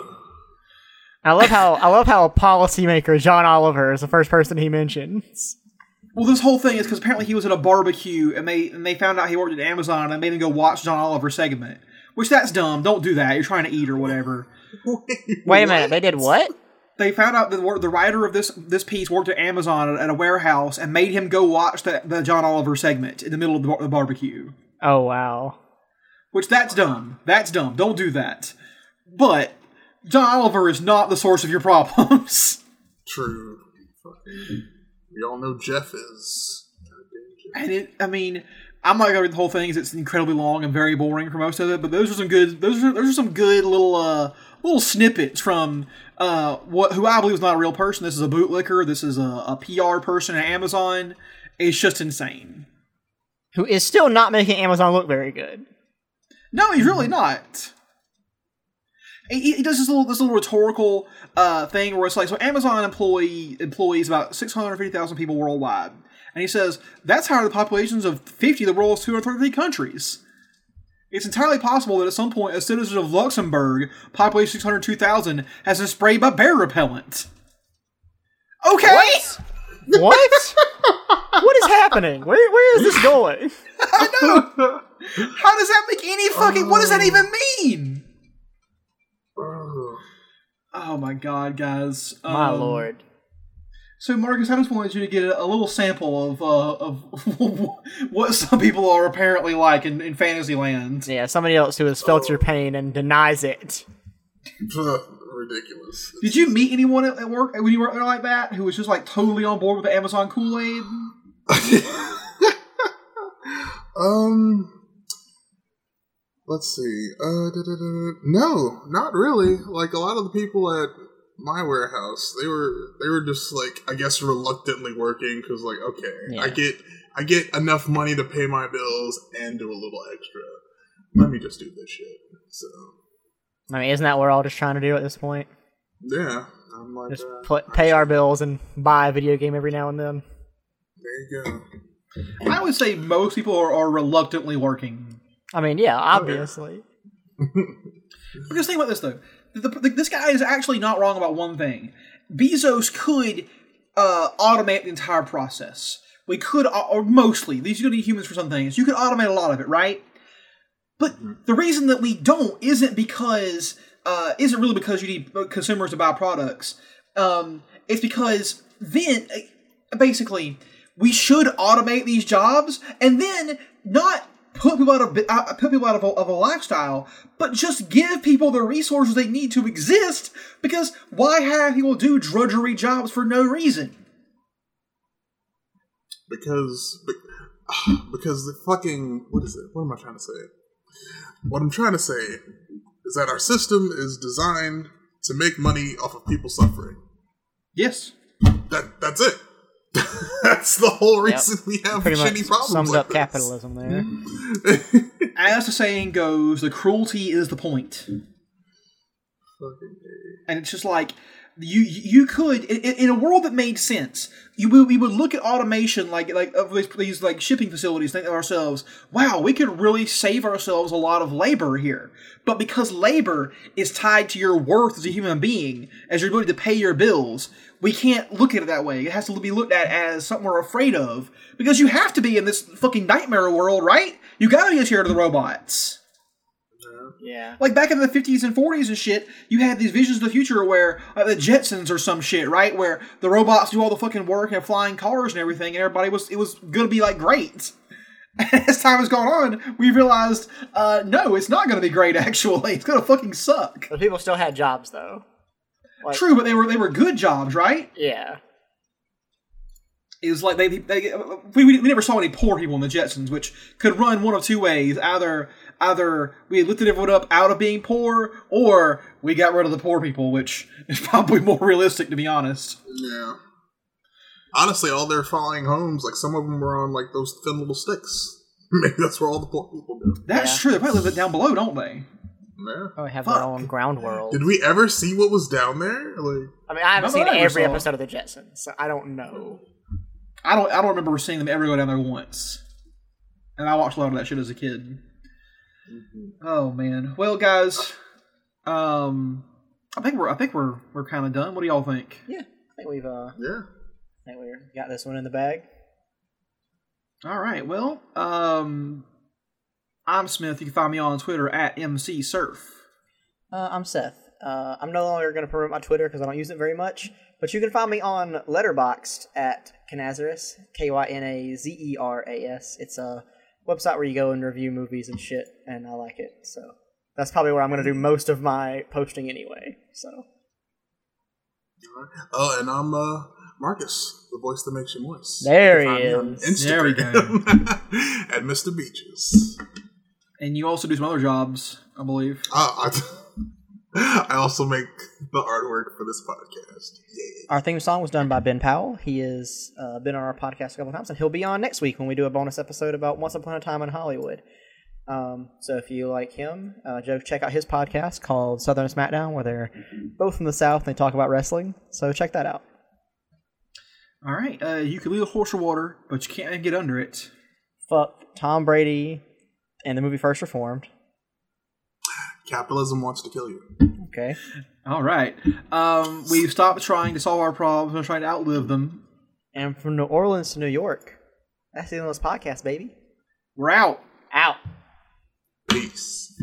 I love how I love how a policymaker John Oliver is the first person he mentions. Well, this whole thing is because apparently he was at a barbecue and they and they found out he worked at Amazon and made him go watch John Oliver's segment. Which that's dumb. Don't do that. You're trying to eat or whatever. Wait a minute, they did what? They found out that the the writer of this this piece worked at Amazon at a warehouse and made him go watch the, the John Oliver segment in the middle of the, bar- the barbecue. Oh wow. Which that's dumb. That's dumb. Don't do that. But John Oliver is not the source of your problems. True. We all know Jeff is. And it, I mean, I'm not gonna read the whole thing; 'cause it's incredibly long and very boring for most of it. But those are some good. Those are those are some good little uh little snippets from uh what who I believe is not a real person. This is a bootlicker. This is a, a PR person at Amazon. It's just insane. Who is still not making Amazon look very good. No, he's really not. He, he does this little this little rhetorical uh, thing where it's like, so Amazon employee employs about six hundred fifty thousand people worldwide, and he says that's higher than the populations of fifty of the world's two hundred thirty countries. It's entirely possible that at some point a citizen of Luxembourg, population six hundred two thousand, has been sprayed by bear repellent. Okay, What? what is happening? Where where is this going? I know. How does that make any fucking? What does that even mean? Oh, Oh my god, guys! My Um, lord. So, Marcus, I just wanted you to get a, a little sample of uh, of what some people are apparently like in, in Fantasyland. Yeah, somebody else who has felt your pain and denies it. ridiculous. Did you meet anyone at, at work when you were there like that who was just like totally on board with the Amazon Kool Aid? um, let's see. Uh, no, not really. Like a lot of the people at my warehouse, they were they were just like I guess reluctantly working because like okay, I get I get enough money to pay my bills and do a little extra. Let me just do this shit. So I mean, isn't that what we're all just trying to do at this point? yeah, I'm like, Just uh, pl- pay our bills and buy a video game every now and then. there you go. I would say most people are, are reluctantly working. I mean, yeah, obviously. Because think about this though, the, the, this guy is actually not wrong about one thing. Bezos could uh, automate the entire process. We could, au- or mostly, these are going to be humans for some things. You could automate a lot of it, right? But the reason that we don't isn't because uh, isn't really because you need consumers to buy products. Um, it's because then, uh, basically, we should automate these jobs and then not put people out of uh, put people out of a, of a lifestyle, but just give people the resources they need to exist. Because why have people do drudgery jobs for no reason? because because the fucking what is it? What am I trying to say? What I'm trying to say is that our system is designed to make money off of people suffering. Yes. That that's it. that's the whole reason we have Pretty much shitty problems. sums like up this. capitalism there. As the saying goes, the cruelty is the point. Fucking A. and it's just like you you could in, in a world that made sense you would, we would look at automation like like uh, of these, these like shipping facilities think to ourselves wow we could really save ourselves a lot of labor here. But because labor is tied to your worth as a human being as your ability to pay your bills we can't look at it that way. It has to be looked at as something we're afraid of because you have to be in this fucking nightmare world right? You gotta be scared of the robots Yeah. like back in the 50s and 40s and shit, you had these visions of the future where uh, the Jetsons or some shit, right? Where the robots do all the fucking work and flying cars and everything, and everybody was it was gonna be like great. as time has gone on, we realized, uh, no, it's not going to be great. Actually, it's going to fucking suck. But people still had jobs though. Like, True, but they were they were good jobs, right? Yeah. It was like they, they we, we never saw any poor people in the Jetsons, which could run one of two ways: either either we lifted everyone up out of being poor, or we got rid of the poor people, which is probably more realistic, to be honest. Yeah. Honestly, all their flying homes, like some of them were on like those thin little sticks. Maybe that's where all the poor people go. That's Yeah. true. They probably live it down below, don't they? Yeah. Oh, have Fuck. their own ground world. Did we ever see what was down there? Like, I mean, I haven't seen I every saw. episode of the Jetsons, so I don't know. I don't. I don't remember seeing them ever go down there once. And I watched a lot of that shit as a kid. Oh man. Well, guys, um, I think we're. I think we're. We're kind of done. What do y'all think? Yeah, I think we've uh, yeah. I think we got this one in the bag. All right. Well, um, I'm Smith. You can find me on Twitter at mcsurf. Uh, I'm Seth. Uh, I'm no longer going to promote my Twitter because I don't use it very much. But you can find me on Letterboxd at Kynazeras, K Y N A Z E R A S. It's a website where you go and review movies and shit, and I like it. So that's probably where I'm going to do most of my posting anyway. So Oh, and I'm uh, Marcus, the voice that makes you moist. There You can he find me on is. There we Instagram at Mr. Beaches. And you also do some other jobs, I believe. Uh, I, I also make the artwork for this podcast. Yay. Our theme song was done by Ben Powell. He has uh, been on our podcast a couple times, and he'll be on next week when we do a bonus episode about Once Upon a Time in Hollywood. Um, so if you like him, uh, Joe, check out his podcast called Southern SmackDown, where they're both from the South and they talk about wrestling. So check that out. All right. Uh, you can lead a horse or water, but you can't get under it. Fuck Tom Brady and the movie First Reformed. Capitalism wants to kill you. Okay. All right. Um, we've stopped trying to solve our problems and trying to outlive them. And from New Orleans to New York, that's the end of this podcast, baby. We're out. Out. Peace.